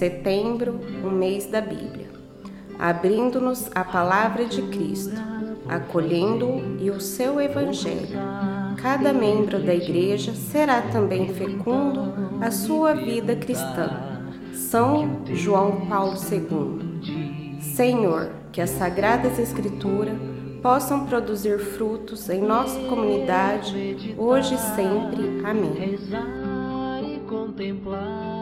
Setembro, o mês da Bíblia. Abrindo-nos a palavra de Cristo, acolhendo-o e o seu evangelho. Cada membro da igreja será também fecundo a sua vida cristã. São João Paulo II. Senhor, que as sagradas escrituras possam produzir frutos em nossa comunidade, hoje e sempre. Amém. Rezar e contemplar